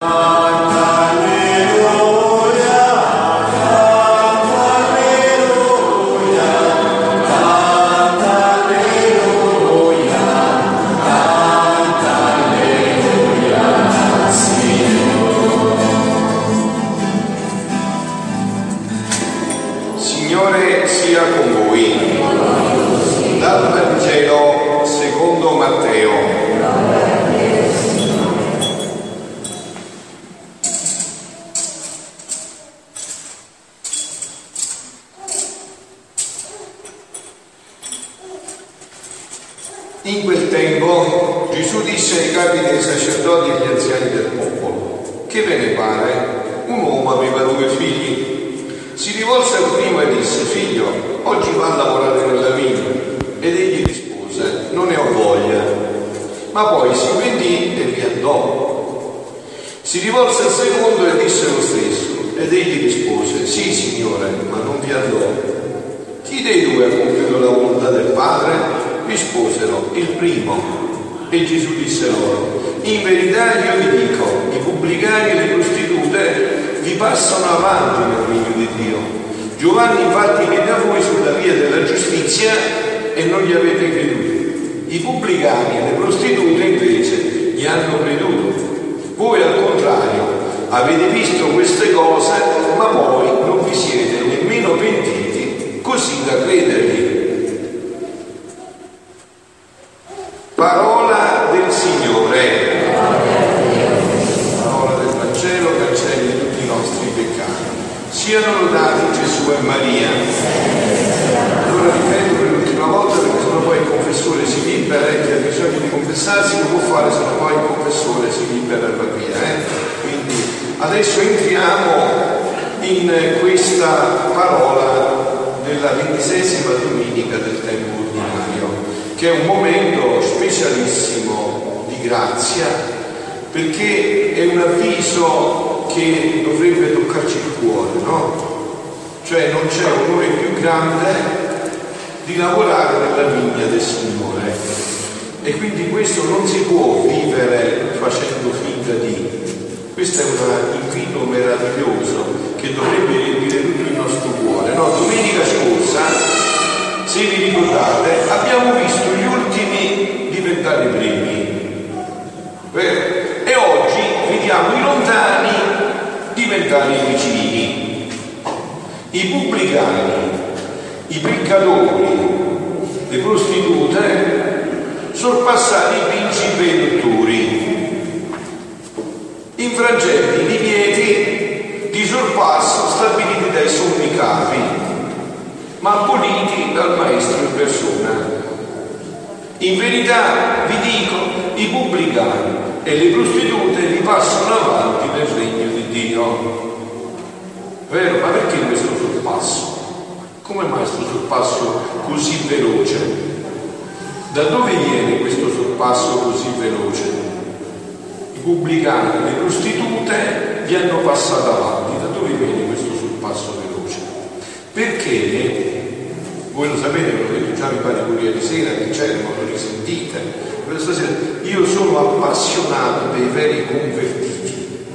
Signore sacerdoti e agli anziani del popolo, che ve ne pare? Un uomo aveva due figli. Si rivolse al primo e disse, figlio, oggi va a lavorare nella vigna. Ed egli rispose, non ne ho voglia. Ma poi si pentì e vi andò. Si rivolse al secondo e disse lo stesso. Ed egli rispose, sì signore, ma non vi andò. Chi dei due ha compiuto la volontà del Padre? Risposero, il primo. E Gesù disse loro, in verità io vi dico, i pubblicani e le prostitute vi passano avanti nel regno di Dio. Giovanni infatti viene a voi sulla via della giustizia e non gli avete creduto. I pubblicani e le prostitute invece gli hanno creduto. Voi al contrario avete visto queste cose, ma poi non vi siete nemmeno pentiti così da credergli. Parola del Signore. Parola del Vangelo cancelli tutti i nostri peccati. Siano lodati Gesù e Maria. Allora ripeto per l'ultima volta perché sennò poi il confessore si libera e chi ha bisogno di confessarsi lo può fare, sennò poi il confessore si libera e va via. Eh? Quindi adesso entriamo in questa parola della ventesima domenica del tempo ordinario che è un momento specialissimo di grazia perché è un avviso che dovrebbe toccarci il cuore, no? Cioè non c'è onore più grande di lavorare nella vigna del Signore e quindi questo non si può vivere facendo finta di. Questo è un invito meraviglioso che dovrebbe riempire tutto il nostro cuore. No, domenica scorsa se vi ricordate, abbiamo visto gli ultimi diventare primi. Vero? E oggi vediamo i lontani diventare i vicini, i pubblicani, i peccatori, le prostitute, sorpassare i principi e i dottori, infrangenti i divieti di sorpasso stabiliti dai sommi capi ma aboliti dal Maestro in persona. In verità vi dico, i pubblicani e le prostitute vi passano avanti nel regno di Dio. Vero? Ma perché questo sorpasso? Come mai questo sorpasso così veloce? Da dove viene questo sorpasso così veloce? I pubblicani e le prostitute vi hanno passato avanti. Da dove viene questo sorpasso veloce? Perché voi lo sapete, ve l'ho detto già mi pare pure ieri sera, che c'è, ma lo risentite. Questa sera, io sono appassionato dei veri convertiti.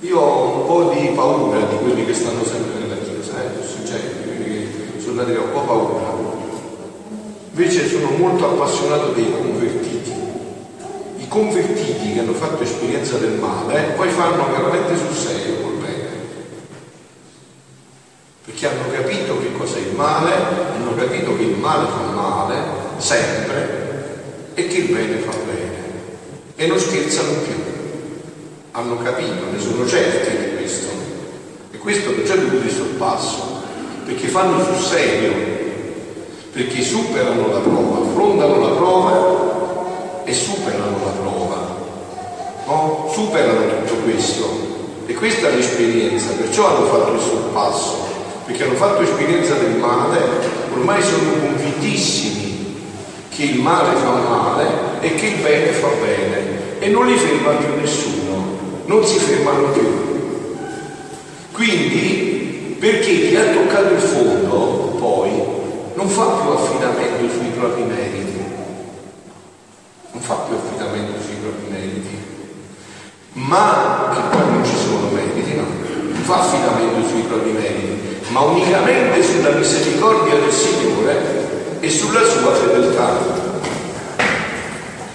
Io ho un po' di paura di quelli che stanno sempre nella chiesa, eh, succede, che sono andati, ho un po' paura. Invece sono molto appassionato dei convertiti. Convertiti che hanno fatto esperienza del male, poi fanno veramente sul serio col bene perché hanno capito che cos'è il male, hanno capito che il male fa male sempre e che il bene fa bene e non scherzano più. Hanno capito, ne sono certi di questo. E questo non c'è dovuto il sorpasso, perché fanno sul serio, perché superano la prova, affrontano la prova e superano la prova. No? Superano tutto questo. E questa è l'esperienza, perciò hanno fatto il sorpasso perché hanno fatto esperienza del male, ormai sono convintissimi che il male fa male e che il bene fa bene e non li ferma più nessuno, non si fermano più. Quindi, perché chi ha toccato il fondo poi non fa più affidamento sui propri meriti, non fa più affidamento sui propri meriti. Ma che poi non ci sono meriti, no? Non fa affidamento sui propri meriti, ma unicamente sulla misericordia del Signore e sulla sua fedeltà.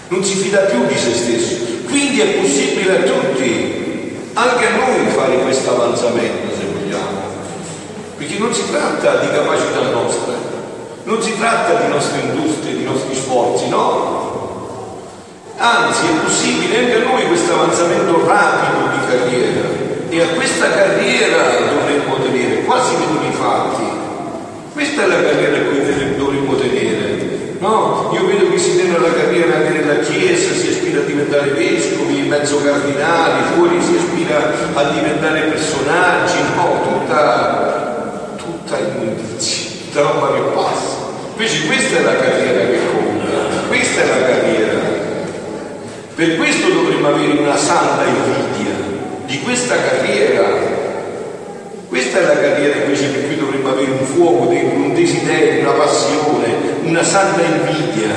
Non si fida più di se stesso, quindi è possibile a tutti, anche a noi, fare questo avanzamento, se vogliamo, perché non si tratta di capacità nostre, non si tratta di nostre industrie, di nostri sforzi, no, Anzi, è possibile anche a noi questo avanzamento rapido di carriera e a questa carriera dovremmo tenere, qua si vedono i fatti. Questa è la carriera a cui dovremmo tenere. No? Io vedo che si tiene la carriera anche nella Chiesa, si aspira a diventare vescovi, mezzo cardinali, fuori si aspira a diventare personaggi, no, tutta, tutta immondizia, tutta che passa. Invece questa è la carriera che conta, questa è la carriera per questo dovremmo avere una santa invidia di questa carriera. Questa è la carriera invece per cui dovremmo avere un fuoco dentro, un desiderio, una passione, una santa invidia.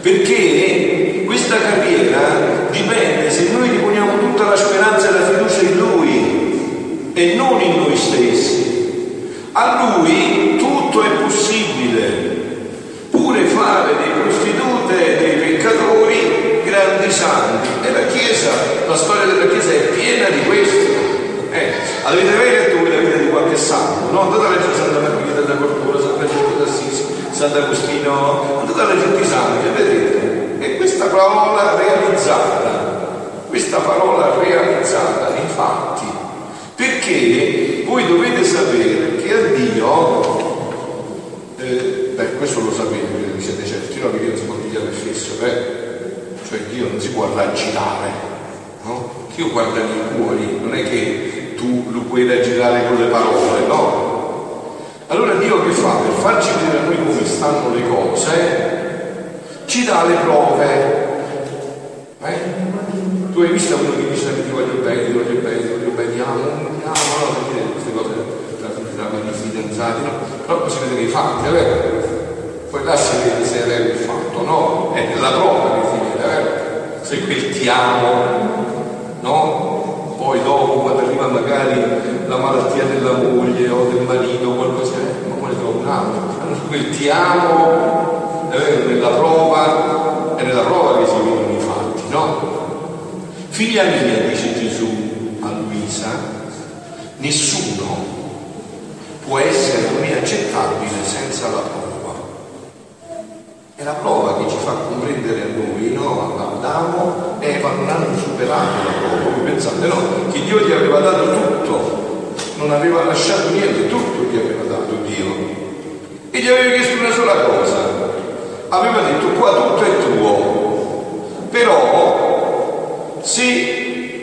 Perché questa carriera dipende se noi riponiamo tutta la speranza e la fiducia in Lui e non in noi stessi. A Lui tutto è possibile, pure fare dei prostitute, dei peccatori grandi santi e la Chiesa, la storia della Chiesa è piena di questo. Eh, avete mai letto la vita di qualche santo? No? Andate a leggere Santa Margherita della Corpora, San Francesco d'Assisi, Sant'Agostino, andate a leggere i santi e vedete. E questa parola realizzata, questa parola realizzata, infatti, perché voi dovete sapere che a Dio, eh, beh, questo lo sapete, siete certi, no? Che non si può pigliare fesso, eh? Cioè Dio non si può raggirare, no? Dio guarda nei cuori, non è che tu lo puoi raggirare con le parole, no? Allora Dio che fa? Per farci vedere a noi come stanno le cose, ci dà le prove. Eh? Tu hai visto uno che dice ti voglio bene, ti voglio bene, ti voglio bene, ti amo, ti amo, no, perché queste cose tra, tra i fidanzati, no? Però si vede nei fatti, è vero? Poi là si vede se è vero il fatto, no? È nella prova che se quel ti amo, no? Poi dopo quando arriva magari la malattia della moglie o del marito o qualcosa, ma poi ne trovo un altro. Allora quel ti amo, eh, nella prova, è nella prova che si vedono i fatti, no? Figlia mia, dice Gesù a Luisa, nessuno può essere a me accettabile senza la prova. È la prova comprendere a noi, no? Adamo e Eva non hanno superato la prova. Voi pensate, no? Che Dio gli aveva dato tutto, non aveva lasciato niente, tutto gli aveva dato Dio. E gli aveva chiesto una sola cosa. Aveva detto qua tutto è tuo, però se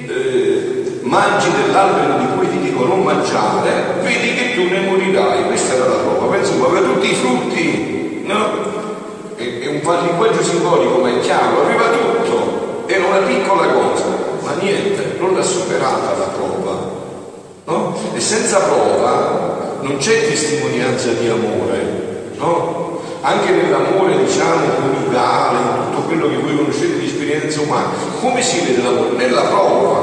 eh, mangi dell'albero di cui ti dico non mangiare, vedi che tu ne morirai. Questa era la prova. Penso, aveva tutti i frutti, no? Un linguaggio simbolico ma è chiaro, aveva tutto, era una piccola cosa, ma niente, non l'ha superata la prova. No? E senza prova non c'è testimonianza di amore, no? Anche nell'amore, diciamo, coniugale, in tutto quello che voi conoscete di esperienza umana, come si vede l'amore? Nella prova,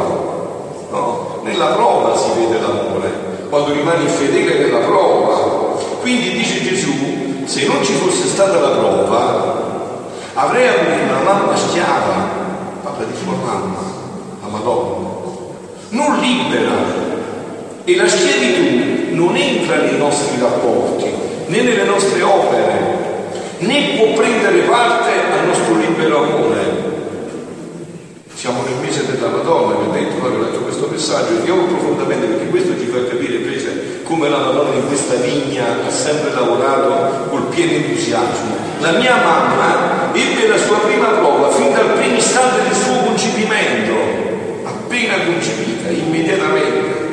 no? Nella prova si vede l'amore, quando rimani fedele nella prova. Quindi dice Gesù, se non ci fosse stata la prova, avrei avuto una mamma schiava, parla di sua mamma, la Madonna, non libera. E la schiavitù non entra nei nostri rapporti, né nelle nostre opere, né può prendere parte al nostro libero amore. Siamo nel mese della Madonna, vi ho detto, ho letto questo messaggio, e io profondamente perché questo ci fa capire invece come la Madonna in questa vigna ha sempre lavorato col pieno entusiasmo. La mia mamma ebbe la sua prima prova fin dal primo istante del suo concepimento, appena concepita, immediatamente.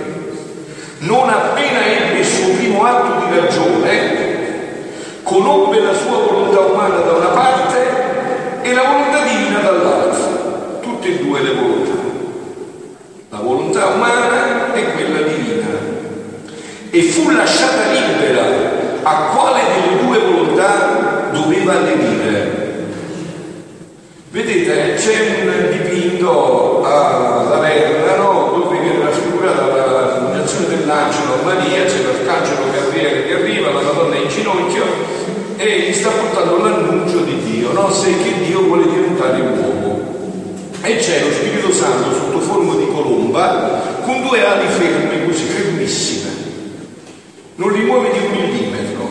Non appena ebbe il suo primo atto di ragione, conobbe la sua volontà umana da una parte e la volontà divina tutte e due le volontà. La volontà umana e quella divina e fu lasciata libera a quale delle due volontà doveva aderire. Vedete, c'è un dipinto a la, la verna, no? dove viene raffigurata la funzione dell'angelo a Maria, c'è l'arcangelo Gabriele che arriva, la Madonna in ginocchio e gli sta portando l'annuncio di Dio, no? se che Dio vuole diventare uomo. E c'è lo Spirito Santo sotto forma di colomba con due ali ferme, così fermissime. Non li muove di un millimetro.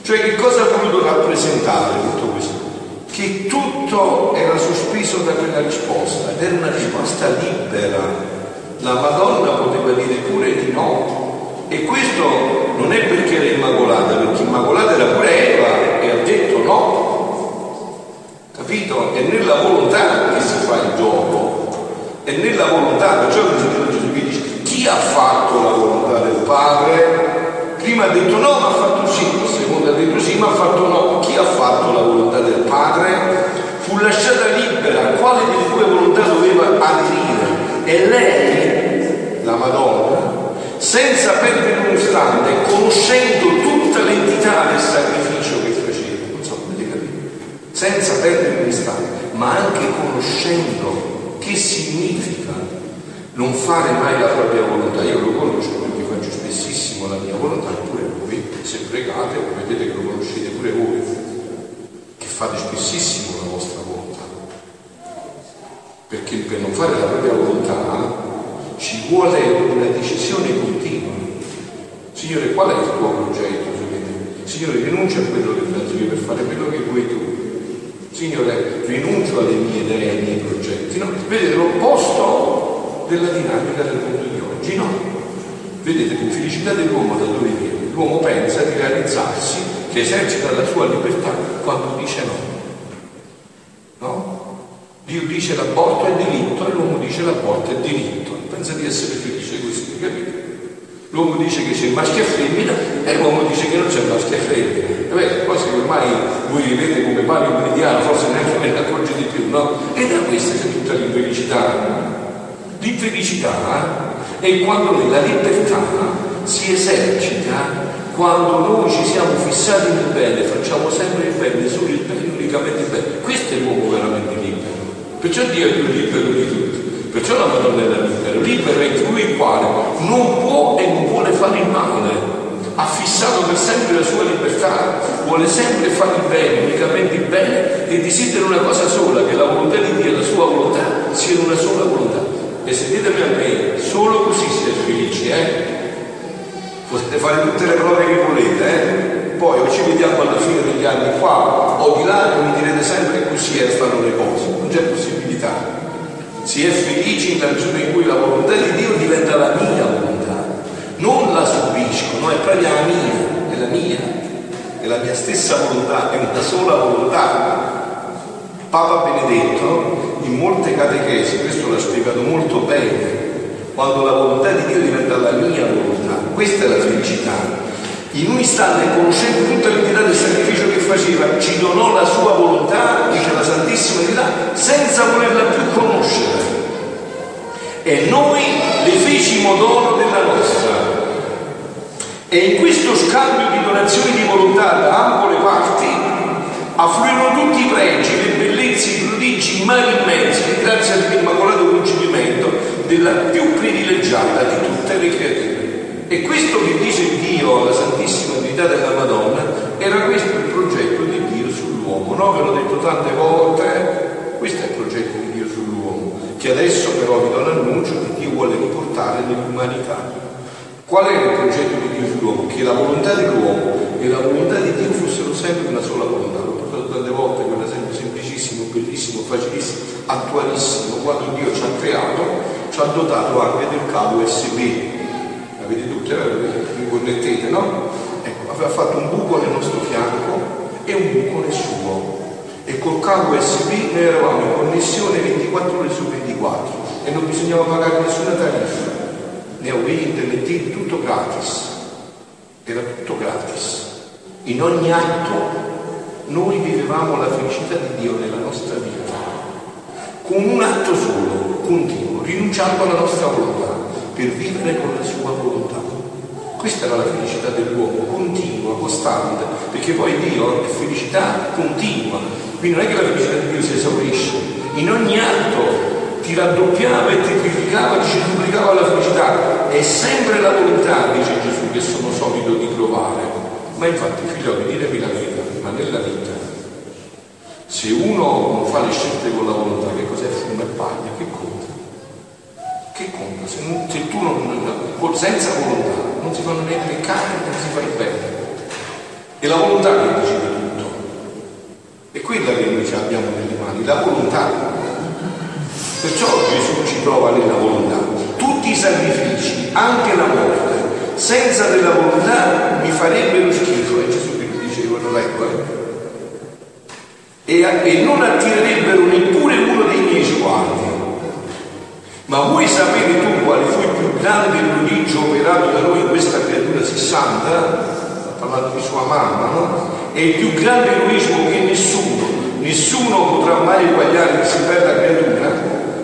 Cioè che cosa ha voluto rappresentare tutto questo? Che tutto era sospeso da quella risposta ed era una risposta libera. La Madonna poteva dire pure di no. E questo non è perché era immacolata, perché immacolata era pure Eva e ha detto no. Capito? È nella volontà che si fa il gioco. È nella volontà, perciò il Gesù dice chi ha fatto la volontà del Padre Prima ha detto no, ma ha fatto sì, secondo ha detto sì, ma ha fatto no. Chi ha fatto la volontà del Padre? Fu lasciata libera, quale delle due volontà doveva aderire? E lei, la Madonna, senza perdere un istante, conoscendo tutta l'entità del sacrificio che faceva, non so come capire, senza perdere un istante, ma anche conoscendo che significa non fare mai la propria volontà. Io lo conosco perché faccio spessissimo la mia volontà, pure voi, se pregate, vedete che lo conoscete pure voi, che fate spessissimo la vostra volontà. Perché per non fare la propria volontà ci vuole una decisione continua. Signore, qual è il tuo progetto? Signore, rinuncio a quello che penso io per fare quello che vuoi tu. Signore, rinuncio alle mie idee, ai miei progetti. No? Vedete l'opposto della dinamica del mondo di oggi, no? Vedete l'infelicità dell'uomo da dove viene? L'uomo pensa di realizzarsi, che esercita la sua libertà quando dice no. No? Dio dice l'aborto è diritto e l'uomo dice l'aborto è diritto. Pensa di essere felice così, capite? L'uomo dice che c'è maschio e femmina e l'uomo dice che non c'è maschio e femmina. Beh, se ormai voi vivete come pane meridiano, forse neanche ve ne accorgete più, no? E da questa c'è tutta l'infelicità. L'infelicità e quando noi la libertà si esercita quando noi ci siamo fissati nel bene, facciamo sempre il bene, solo il bene, unicamente il bene. Questo è l'uomo veramente libero. Perciò Dio è più libero di tutti. Perciò la Madonna è libera. Libero è colui il quale non può e non fare il male. Ha fissato per sempre la sua libertà, vuole sempre fare il bene, unicamente il bene e desidera una cosa sola, che la volontà di Dio e la sua volontà siano una sola volontà. E sentitemi a me, solo così siete felici, eh? Potete fare tutte le prove che volete, eh? Poi o ci vediamo alla fine degli anni qua o di là e mi direte sempre che così stanno le cose. Non c'è possibilità. Si è felici nella misura in cui la volontà di Dio diventa la mia volontà. Non la subisco, no, è proprio la mia, è la mia, è la mia stessa volontà, è una sola volontà. Papa Benedetto in molte catechesi, questo l'ha spiegato molto bene, quando la volontà di Dio diventa la mia volontà, questa è la felicità. In un istante, conoscendo tutta l'entità del sacrificio che faceva, ci donò la sua volontà, dice la Santissima Trinità, senza volerla più conoscere. E noi le fecimo dono della nostra. E in questo scambio di donazioni di volontà da ambo le parti affluirono tutti i pregi, le bellezze, i prodigi, i mari immensi, grazie all'immacolato concepimento della più privilegiata di tutte le creature. E questo che dice Dio alla Santissima Trinità della Madonna era questo il progetto di Dio sull'uomo, no? Ve l'ho detto tante volte, questo è il progetto di Dio sull'uomo, che adesso però vi do l'annuncio che Dio vuole riportare nell'umanità. Qual è il progetto di Dio sull'uomo? Che la volontà dell'uomo e la volontà di Dio fossero sempre una sola volontà. L'ho portato tante volte, quell'esempio semplicissimo, bellissimo, facilissimo, attualissimo. Quando Dio ci ha creato, ci ha dotato anche del cavo USB. L'avete tutte, vi connettete, no? Ecco, aveva fatto un buco nel nostro fianco e un buco nel suo. E col cavo USB noi eravamo in connessione 24 ore su 24 e non bisognava pagare nessuna tariffa ne Neoway, internet, tutto gratis. Era tutto gratis. In ogni atto noi vivevamo la felicità di Dio nella nostra vita, con un atto solo, continuo, rinunciando alla nostra volontà, per vivere con la sua volontà. Questa era la felicità dell'uomo, continua, costante, perché poi Dio è felicità continua. Quindi non è che la felicità di Dio si esaurisce, in ogni atto ti raddoppiava e ti triplificava, ti duplicava la felicità. È sempre la volontà, dice Gesù, che sono solito di provare. Ma infatti, figlioli, ditemi la verità, ma nella vita, se uno non fa le scelte con la volontà, che cos'è fumo e paglia? Che conta? Che conta? Se, non, se tu non, senza volontà non si fanno né peccare, non si fa il bene. È la volontà che decide tutto. È quella che noi abbiamo nelle mani, la volontà. Perciò Gesù ci prova nella volontà. Tutti i sacrifici, anche la morte, senza della volontà mi farebbero schifo. E Gesù che diceva, lo leggo, eh? e, e non attirerebbero neppure uno dei miei sguardi. Ma vuoi sapere tu quale fu il più grande prodigio operato da noi in questa creatura 60? parlando di sua mamma, no? È il più grande egoismo che nessuno, nessuno potrà mai eguagliare questa bella creatura.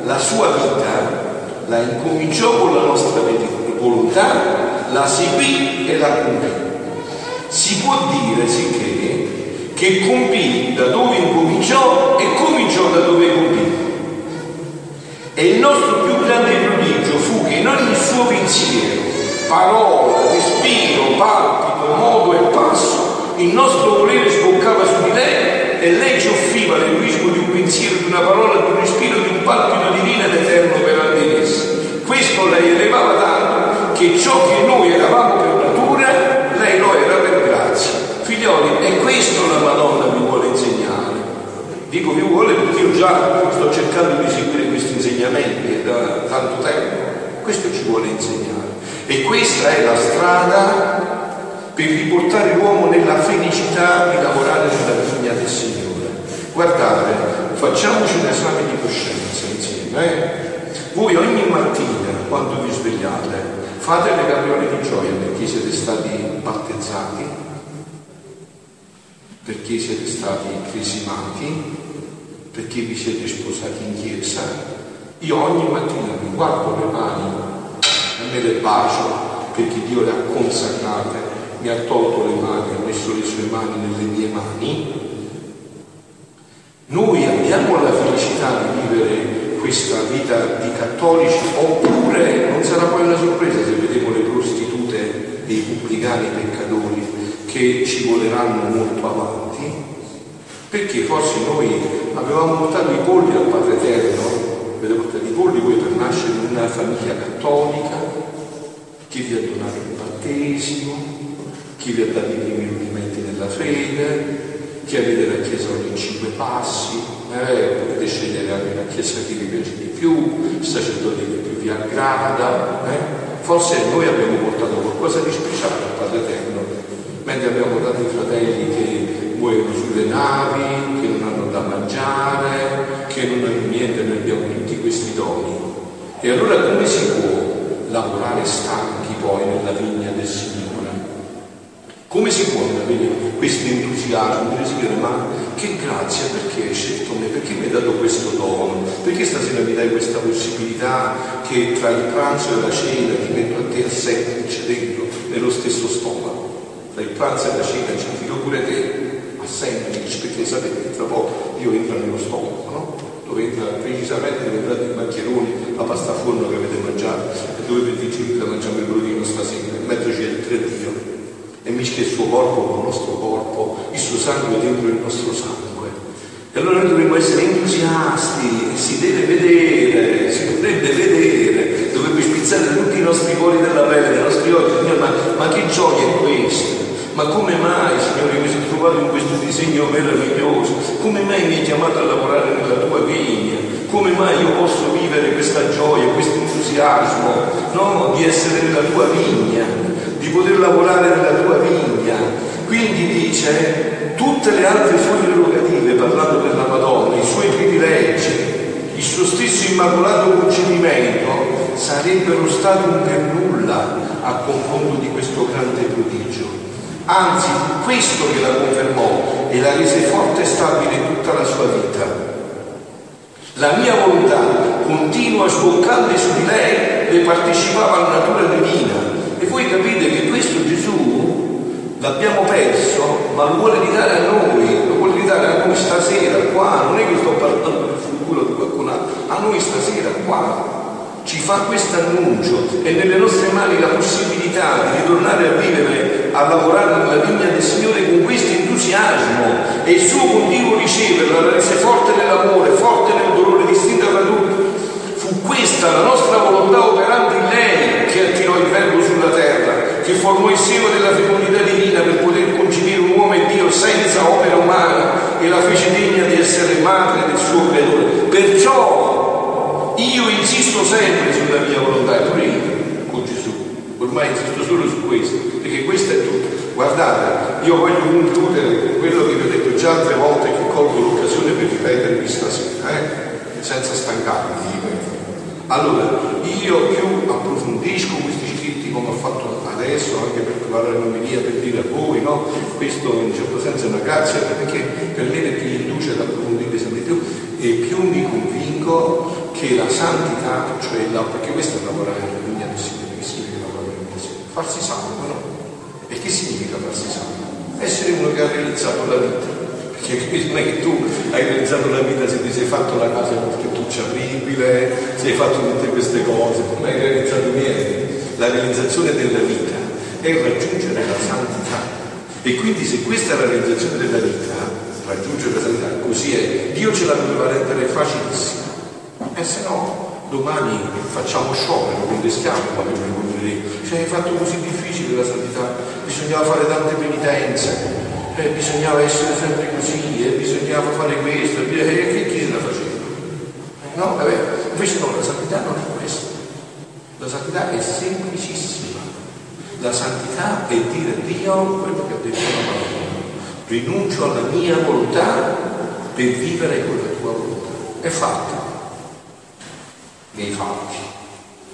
La sua vita la incominciò con la nostra volontà, la seguì e la compì. Si può dire, sicché, che compì da dove incominciò e cominciò da dove compì. E il nostro più grande prodigio fu che in ogni suo pensiero, parola, respiro, palpito, modo e passo, il nostro volere sboccava su di lei e lei ci offriva l'egoismo di un pensiero, di una parola, di un respiro, di un palpito divino ed eterno per elevava tanto che ciò che noi eravamo per natura, lei lo era per grazia. Figlioli, è questo la Madonna vi vuole insegnare. Dico vi vuole perché io già sto cercando di seguire questi insegnamenti da tanto tempo. Questo ci vuole insegnare. E questa è la strada per riportare l'uomo nella felicità di lavorare nella vigna del Signore. Guardate, facciamoci un esame di coscienza insieme. Eh? Voi ogni mattina, quando vi svegliate, fate le capriole di gioia perché siete stati battezzati, perché siete stati cresimati, perché vi siete sposati in chiesa. Io ogni mattina mi guardo le mani a me le bacio perché Dio le ha consacrate, mi ha tolto le mani, ha messo le sue mani nelle mie mani. Noi abbiamo la felicità di vivere questa vita di cattolici oppure non sarà poi una sorpresa se vediamo le prostitute dei pubblicani peccatori che ci voleranno molto avanti? Perché forse noi avevamo portato i polli al Padre Eterno avete portato i polli voi per nascere in una famiglia cattolica chi vi ha donato il battesimo, chi vi ha dato i primi rudimenti nella fede, chi avete la chiesa ogni cinque passi, eh, potete scegliere anche la chiesa che vi piace di più, il sacerdote che più vi aggrada. Eh? Forse noi abbiamo portato qualcosa di speciale al Padre Eterno, mentre abbiamo dato i fratelli che muoiono sulle navi, che non hanno da mangiare, che non hanno niente, noi abbiamo tutti questi doni. E allora come si può lavorare stanchi poi nella vigna del Signore. Si può avere questo entusiasmo, dire Signore, ma che grazia perché hai scelto me, perché mi hai dato questo dono, perché stasera mi dai questa possibilità che tra il pranzo e la cena ti metto a te a semplice dentro, nello stesso stomaco, tra il pranzo e la cena ci tiro pure te a semplice, perché sapete che tra poco Dio entra nello stomaco, no? dove entra precisamente dove entrate i maccheroni, la pasta forno che avete mangiato e dove vi dice che mangiamo il brodino stasera, in mezzo c'è il tre Dio e mischia il suo corpo con il nostro corpo, il suo sangue dentro il nostro sangue. E allora noi dovremmo essere entusiasti, si deve vedere, si potrebbe vedere, dovrebbe spizzare tutti i nostri cuori della pelle, dei nostri occhi, Signore, ma, ma che gioia è questa? Ma come mai, Signore, mi sono trovato in questo disegno meraviglioso? Come mai mi hai chiamato a lavorare nella tua vigna? Come mai io posso vivere questa gioia, questo entusiasmo, no? Di essere nella tua vigna, poter lavorare nella tua vigna. Quindi dice, tutte le altre sue prerogative, parlando della Madonna, i suoi privilegi, il suo stesso immacolato concepimento, sarebbero stati un per nulla a confronto di questo grande prodigio. Anzi, questo che la confermò e la rese forte e stabile tutta la sua vita. La mia volontà, continua sboccante su di lei, le partecipava alla natura divina. E voi capite che questo Gesù l'abbiamo perso, ma lo vuole ridare a noi, lo vuole ridare a noi stasera, qua, non è che sto parlando del futuro di qualcun ma a noi stasera qua ci fa questo annuncio. E nelle nostre mani la possibilità di ritornare a vivere, a lavorare nella vigna del Signore con questo entusiasmo e il suo continuo riceverlo, essere forte nell'amore, forte nel dolore, distinta da tutti. Fu questa la nostra volontà operante in lei verbo sulla terra, che formò il seno della fecondità divina per poter concepire un uomo e Dio senza opera umana e la fece degna di essere madre del suo creatore. Perciò io insisto sempre sulla mia volontà, pure io con Gesù, ormai insisto solo su questo, perché questo è tutto. Guardate, io voglio concludere con quello che vi ho detto già altre volte che colgo l'occasione per ripetervi stasera, eh? senza stancarmi Allora, io più approfondisco questi scritti come ho fatto adesso, anche per la l'omelia per dire a voi, no? Questo in un certo senso è una grazia perché per me che mi induce ad approfondire sempre più e più mi convinco che la santità, cioè la, perché questo è lavorare del Signore, che significa lavorare Signore? Farsi santo, no? E che significa farsi santo? Essere uno che ha realizzato la vita. Perché non è che tu hai realizzato la vita se ti sei fatto la casa moltetuccia orribile, se hai fatto tutte queste cose, non hai realizzato niente. La realizzazione della vita è raggiungere la santità. E quindi se questa è la realizzazione della vita, raggiungere la santità, così è, Dio ce la doveva rendere facilissima. E se no domani facciamo sciopero, contestiamo la Bibbia cioè hai fatto così difficile la santità, bisognava fare tante penitenze, eh, bisognava essere sempre così, eh, bisognava fare questo, e eh, che chi se la faceva? No, vabbè, invece no, la santità non è questo, la santità è semplicissima, la santità è dire Dio quello che ha detto la parola, rinuncio alla mia volontà per vivere con la tua volontà, è fatta nei fatti,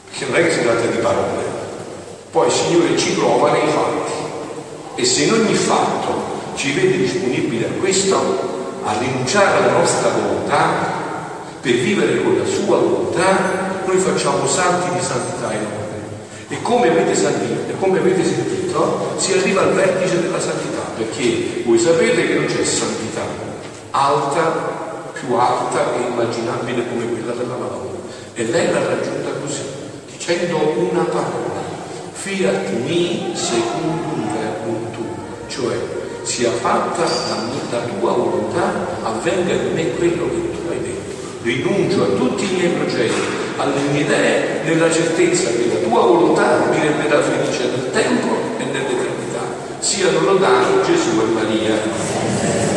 perché non è che si tratta di parole, poi il Signore ci prova nei fatti. E se in ogni fatto ci vede disponibili a questo, a rinunciare alla nostra volontà per vivere con la sua volontà, noi facciamo salti di santità in noi. E come avete sentito, come avete sentito, si arriva al vertice della santità, perché voi sapete che non c'è santità alta, più alta e immaginabile come quella della Madonna. E lei l'ha raggiunta così, dicendo una parola, fiat mi secundum verbum tu, cioè sia fatta la, la tua volontà, avvenga in me quello che tu hai detto. Rinuncio a tutti i miei progetti, idee, nella certezza che la tua volontà mi renderà felice nel tempo e nell'eternità. Siano lodati Gesù e Maria.